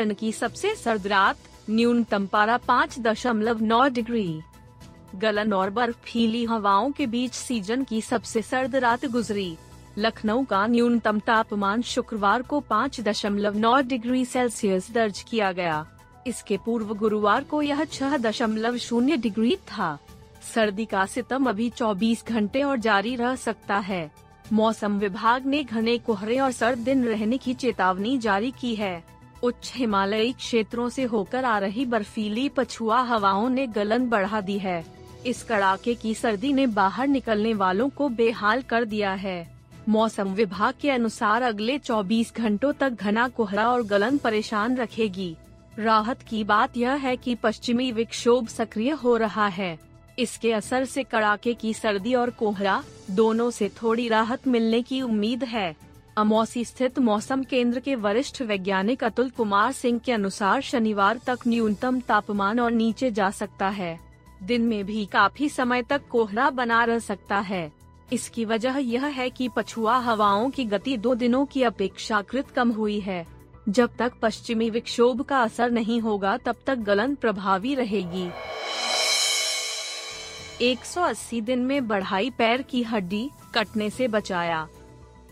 Season की सबसे सर्द रात, न्यूनतम पारा पाँच दशमलव नौ डिग्री। गलन और बर्फीली हवाओं के बीच सीज़न की सबसे सर्द रात गुजरी। लखनऊ का न्यूनतम तापमान शुक्रवार को पाँच दशमलव नौ डिग्री सेल्सियस दर्ज किया गया। इसके पूर्व गुरुवार को यह छह दशमलव शून्य डिग्री था। सर्दी का सितम अभी 24 घंटे और जारी रह सकता है। मौसम विभाग ने घने कोहरे और सर्द दिन रहने की चेतावनी जारी की है। उच्च हिमालयी क्षेत्रों से होकर आ रही बर्फीली पछुआ हवाओं ने गलन बढ़ा दी है। इस कड़ाके की सर्दी ने बाहर निकलने वालों को बेहाल कर दिया है। मौसम विभाग के अनुसार अगले 24 घंटों तक घना कोहरा और गलन परेशान रखेगी। राहत की बात यह है कि पश्चिमी विक्षोभ सक्रिय हो रहा है। इसके असर से कड़ाके की सर्दी और कोहरा, दोनों से थोड़ी राहत मिलने की उम्मीद है। अमौसी स्थित मौसम केंद्र के वरिष्ठ वैज्ञानिक अतुल कुमार सिंह के अनुसार शनिवार तक न्यूनतम तापमान और नीचे जा सकता है। दिन में भी काफ़ी समय तक कोहरा बना रह सकता है। इसकी वजह यह है कि पछुआ हवाओं की गति दो दिनों की अपेक्षाकृत कम हुई है। जब तक पश्चिमी विक्षोभ का असर नहीं होगा, तब तक गलन प्रभावी रहेगी। 180 दिन में बढ़ाई पैर की हड्डी कटने से बचाया।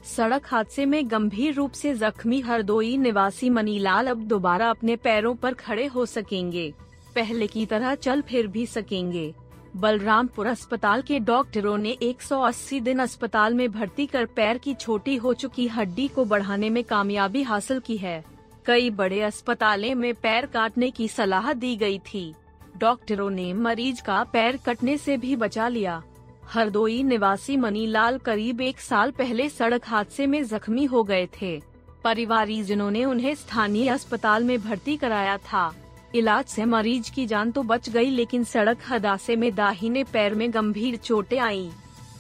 सड़क हादसे में गंभीर रूप से जख्मी हरदोई निवासी मनीलाल अब दोबारा अपने पैरों पर खड़े हो सकेंगे। पहले की तरह चल फिर भी सकेंगे। बलरामपुर अस्पताल के डॉक्टरों ने 180 दिन अस्पताल में भर्ती कर पैर की छोटी हो चुकी हड्डी को बढ़ाने में कामयाबी हासिल की है। कई बड़े अस्पतालों में पैर काटने की सलाह दी गई थी। डॉक्टरों ने मरीज़ का पैर कटने से भी बचा लिया। हरदोई निवासी मनीलाल करीब एक साल पहले सड़क हादसे में जख्मी हो गए थे। परिवारीजनों ने उन्हें स्थानीय अस्पताल में भर्ती कराया था। इलाज से मरीज़ की जान तो बच गई, लेकिन सड़क हादसे में दाहिने पैर में गंभीर चोटें आईं।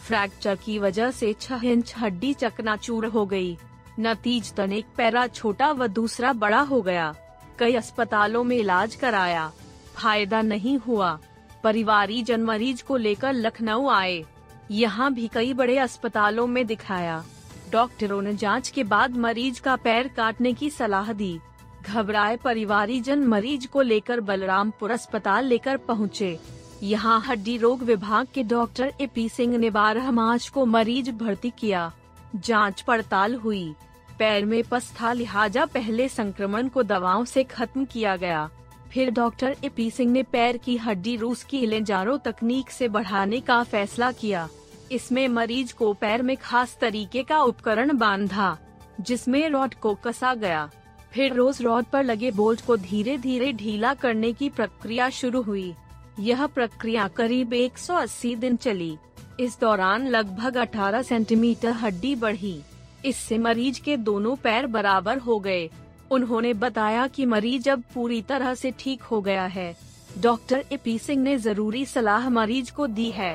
फ्रैक्चर की वजह से छह इंच हड्डी चकनाचूर हो गई। नतीजतन एक पैरा छोटा व दूसरा बड़ा हो गया। कई अस्पतालों में इलाज कराया। फ़ायदा नहीं हुआ। परिवारी जन मरीज़ को लेकर लखनऊ आए। यहाँ भी कई बड़े अस्पतालों में दिखाया। डॉक्टरों ने जाँच के बाद मरीज़ का पैर काटने की सलाह दी। घबराए परिवारी जन मरीज़ को लेकर बलरामपुर अस्पताल लेकर पहुँचे। यहाँ हड्डी रोग विभाग के डॉक्टर ए पी सिंह ने बारह मार्च को मरीज़ भर्ती किया। जाँच पड़ताल हुई। पैर में पस था लिहाजा पहले संक्रमण को दवाओं से खत्म किया गया। फिर डॉक्टर ए पी सिंह ने पैर की हड्डी रूस की इलेंजारो तकनीक से बढ़ाने का फैसला किया। इसमें मरीज़ को पैर में खास तरीके का उपकरण बांधा, जिसमें रॉड को कसा गया। फिर रोज रॉड पर लगे बोल्ट को धीरे धीरे ढीला करने की प्रक्रिया शुरू हुई। यह प्रक्रिया करीब 180 दिन चली। इस दौरान लगभग 18 सेंटीमीटर हड्डी बढ़ी। इससे मरीज़ के दोनों पैर बराबर हो गए। उन्होंने बताया कि मरीज़ अब पूरी तरह से ठीक हो गया है। डॉक्टर ए पी सिंह ने ज़रूरी सलाह मरीज़ को दी है।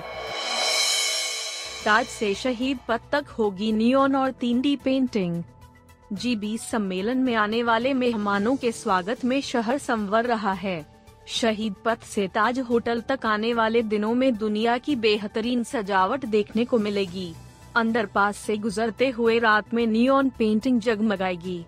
ताज से शहीद पद तक होगी नियोन और तीन डी पेंटिंग। जी बीस सम्मेलन में आने वाले मेहमानों के स्वागत में शहर संवर रहा है। शहीद पथ से ताज होटल तक आने वाले दिनों में दुनिया की बेहतरीन सजावट देखने को मिलेगी। अंडरपास से गुजरते हुए रात में नियोन पेंटिंग जगमगाएगी।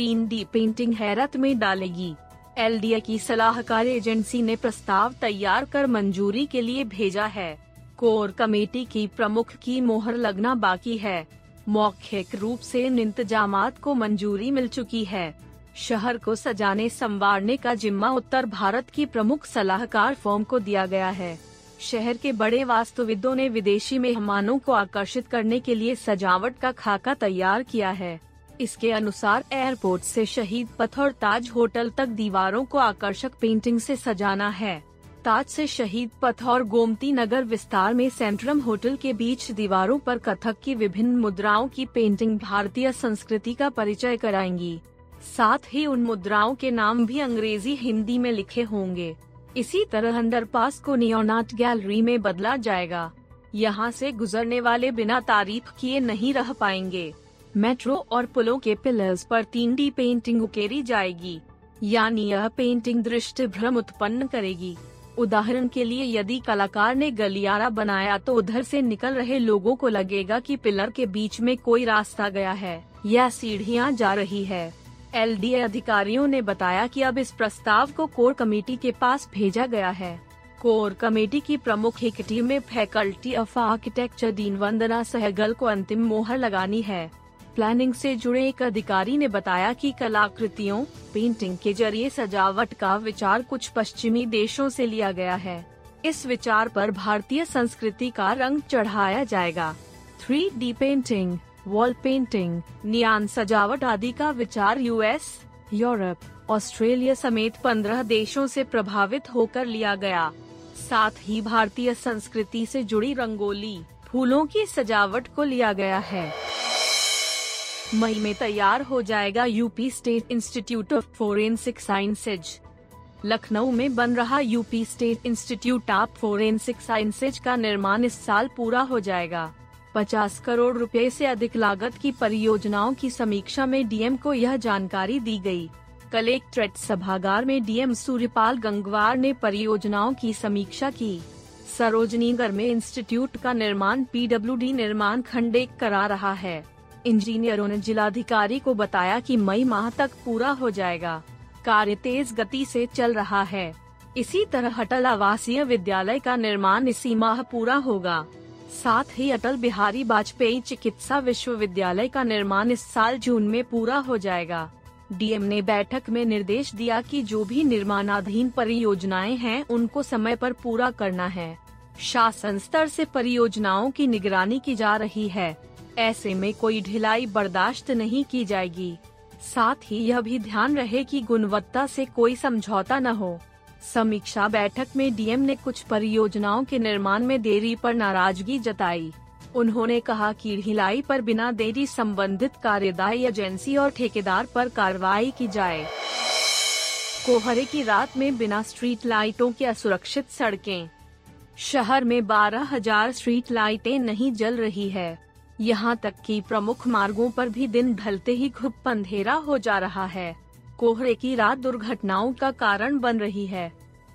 तीन डी पेंटिंग हैरत में डालेगी। एलडीए की सलाहकार एजेंसी ने प्रस्ताव तैयार कर मंजूरी के लिए भेजा है। कोर कमेटी की प्रमुख की मोहर लगना बाकी है। मौखिक रूप से इन इंतजामात को मंजूरी मिल चुकी है। शहर को सजाने संवारने का जिम्मा उत्तर भारत की प्रमुख सलाहकार फॉर्म को दिया गया है। शहर के बड़े वास्तुविदों ने विदेशी मेहमानों को आकर्षित करने के लिए सजावट का खाका तैयार किया है। इसके अनुसार एयरपोर्ट से शहीद पथ और ताज होटल तक दीवारों को आकर्षक पेंटिंग से सजाना है। ताज से शहीद पथ और गोमती नगर विस्तार में सेंट्रम होटल के बीच दीवारों पर कथक की विभिन्न मुद्राओं की पेंटिंग भारतीय संस्कृति का परिचय कराएँगी। साथ ही उन मुद्राओं के नाम भी अंग्रेज़ी हिंदी में लिखे होंगे। इसी तरह अंडरपास को नियोनाट गैलरी में बदला जाएगा। यहाँ से गुजरने वाले बिना तारीफ़ किए नहीं रह पाएँगे। मेट्रो और पुलों के पिलर्स पर तीन डी पेंटिंग उकेरी जाएगी। यानी यह पेंटिंग दृष्टि भ्रम उत्पन्न करेगी। उदाहरण के लिए यदि कलाकार ने गलियारा बनाया तो उधर से निकल रहे लोगों को लगेगा कि पिलर के बीच में कोई रास्ता गया है, या सीढ़ियाँ जा रही है। एल अधिकारियों ने बताया कि अब इस प्रस्ताव को कोर कमेटी के पास भेजा गया है। कोर कमेटी की प्रमुख एक टीम में फैकल्टी ऑफ़ आर्किटेक्चर दीन वंदना सहगल को अंतिम मोहर लगानी है। प्लानिंग से जुड़े एक अधिकारी ने बताया कि कलाकृतियों पेंटिंग के ज़रिए सजावट का विचार कुछ पश्चिमी देशों से लिया गया है। इस विचार पर भारतीय संस्कृति का रंग चढ़ाया जाएगा। Three D painting wall painting neon सजावट आदि का विचार यूएस यूरोप ऑस्ट्रेलिया समेत पंद्रह देशों से प्रभावित होकर लिया गया। साथ ही भारतीय संस्कृति से जुड़ी रंगोली, फूलों की सजावट को लिया गया है। मई में तैयार हो जाएगा UP state institute of forensic sciences Lucknow में बन रहा UP state institute of forensic sciences का निर्माण इस साल पूरा हो जाएगा। 50 करोड़ रुपए से अधिक लागत की परियोजनाओं की समीक्षा में डीएम को यह जानकारी दी गई। कलेक्ट्रेट सभागार में डीएम सूर्यपाल गंगवार ने परियोजनाओं की समीक्षा की। सरोजनीगर में इंस्टीट्यूट का निर्माण पीडब्ल्यूडी निर्माण खंड करा रहा है। इंजीनियरों ने जिलाधिकारी को बताया कि मई माह तक पूरा हो जाएगा। कार्य तेज गति से चल रहा है। इसी तरह अटल आवासीय विद्यालय का निर्माण इसी माह पूरा होगा। साथ ही अटल बिहारी वाजपेयी चिकित्सा विश्वविद्यालय का निर्माण इस साल जून में पूरा हो जाएगा। डीएम ने बैठक में निर्देश दिया कि जो भी निर्माणाधीन परियोजनाएँ हैं, उनको समय पर पूरा करना है। शासन स्तर से परियोजनाओं की निगरानी की जा रही है। ऐसे में कोई ढिलाई बर्दाश्त नहीं की जाएगी। साथ ही यह भी ध्यान रहे कि गुणवत्ता से कोई समझौता न हो। समीक्षा बैठक में डीएम ने कुछ परियोजनाओं के निर्माण में देरी पर नाराज़गी जताई। उन्होंने कहा कि ढिलाई पर बिना देरी संबंधित कार्यदायी एजेंसी और ठेकेदार पर कार्रवाई की जाए। कोहरे की रात में बिना स्ट्रीट लाइटों के असुरक्षित सड़कें। शहर में बारह हज़ार स्ट्रीट लाइटें नहीं जल रही है। यहाँ तक कि प्रमुख मार्गों पर भी दिन ढलते ही खूब अंधेरा हो जा रहा है। कोहरे की रात दुर्घटनाओं का कारण बन रही है।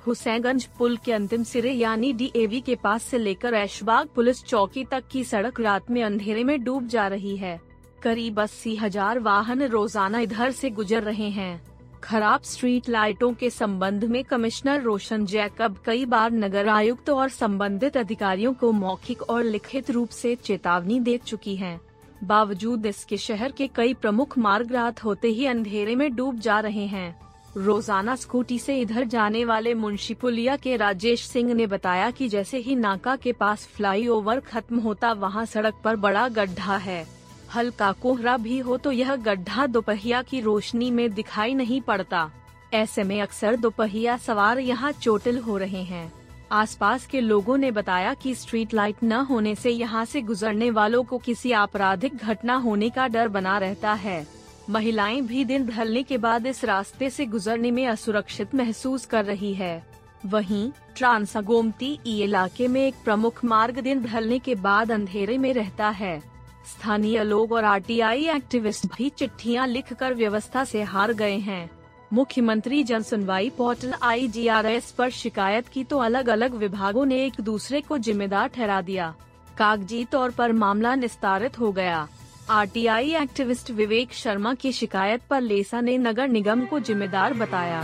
हुसैनगंज पुल के अंतिम सिरे यानी डीएवी के पास से लेकर ऐशबाग पुलिस चौकी तक की सड़क रात में अंधेरे में डूब जा रही है। करीब अस्सी हज़ार वाहन रोज़ाना इधर से गुजर रहे हैं। खराब स्ट्रीट लाइटों के संबंध में कमिश्नर रोशन जैकब कई बार नगर आयुक्त और संबंधित अधिकारियों को मौखिक और लिखित रूप से चेतावनी दे चुकी हैं। बावजूद इसके शहर के कई प्रमुख मार्ग रात होते ही अंधेरे में डूब जा रहे हैं रोज़ाना स्कूटी से इधर जाने वाले मुंशी पुलिया के राजेश सिंह ने बताया कि जैसे ही नाका के पास फ्लाईओवर खत्म होता वहाँ सड़क पर बड़ा गड्ढा है हल्का कोहरा भी हो तो यह गड्ढा दोपहिया की रोशनी में दिखाई नहीं पड़ता। ऐसे में अक्सर दोपहिया सवार यहाँ चोटिल हो रहे हैं। आसपास के लोगों ने बताया कि स्ट्रीट लाइट न होने से यहाँ से गुजरने वालों को किसी आपराधिक घटना होने का डर बना रहता है। महिलाएँ भी दिन ढलने के बाद इस रास्ते से गुजरने में असुरक्षित महसूस कर रही है। वहीं ट्रांसा गोमती इलाके में एक प्रमुख मार्ग दिन ढलने के बाद अंधेरे में रहता है। स्थानीय लोग और आरटीआई एक्टिविस्ट भी चिट्ठियाँ लिखकर व्यवस्था से हार गए हैं। मुख्यमंत्री जन सुनवाई पोर्टल आई जी पर शिकायत की तो अलग अलग विभागों ने एक दूसरे को जिम्मेदार ठहरा दिया। कागज़ी तौर पर मामला निस्तारित हो गया। आरटीआई एक्टिविस्ट विवेक शर्मा की शिकायत पर लेसा ने नगर निगम को जिम्मेदार बताया।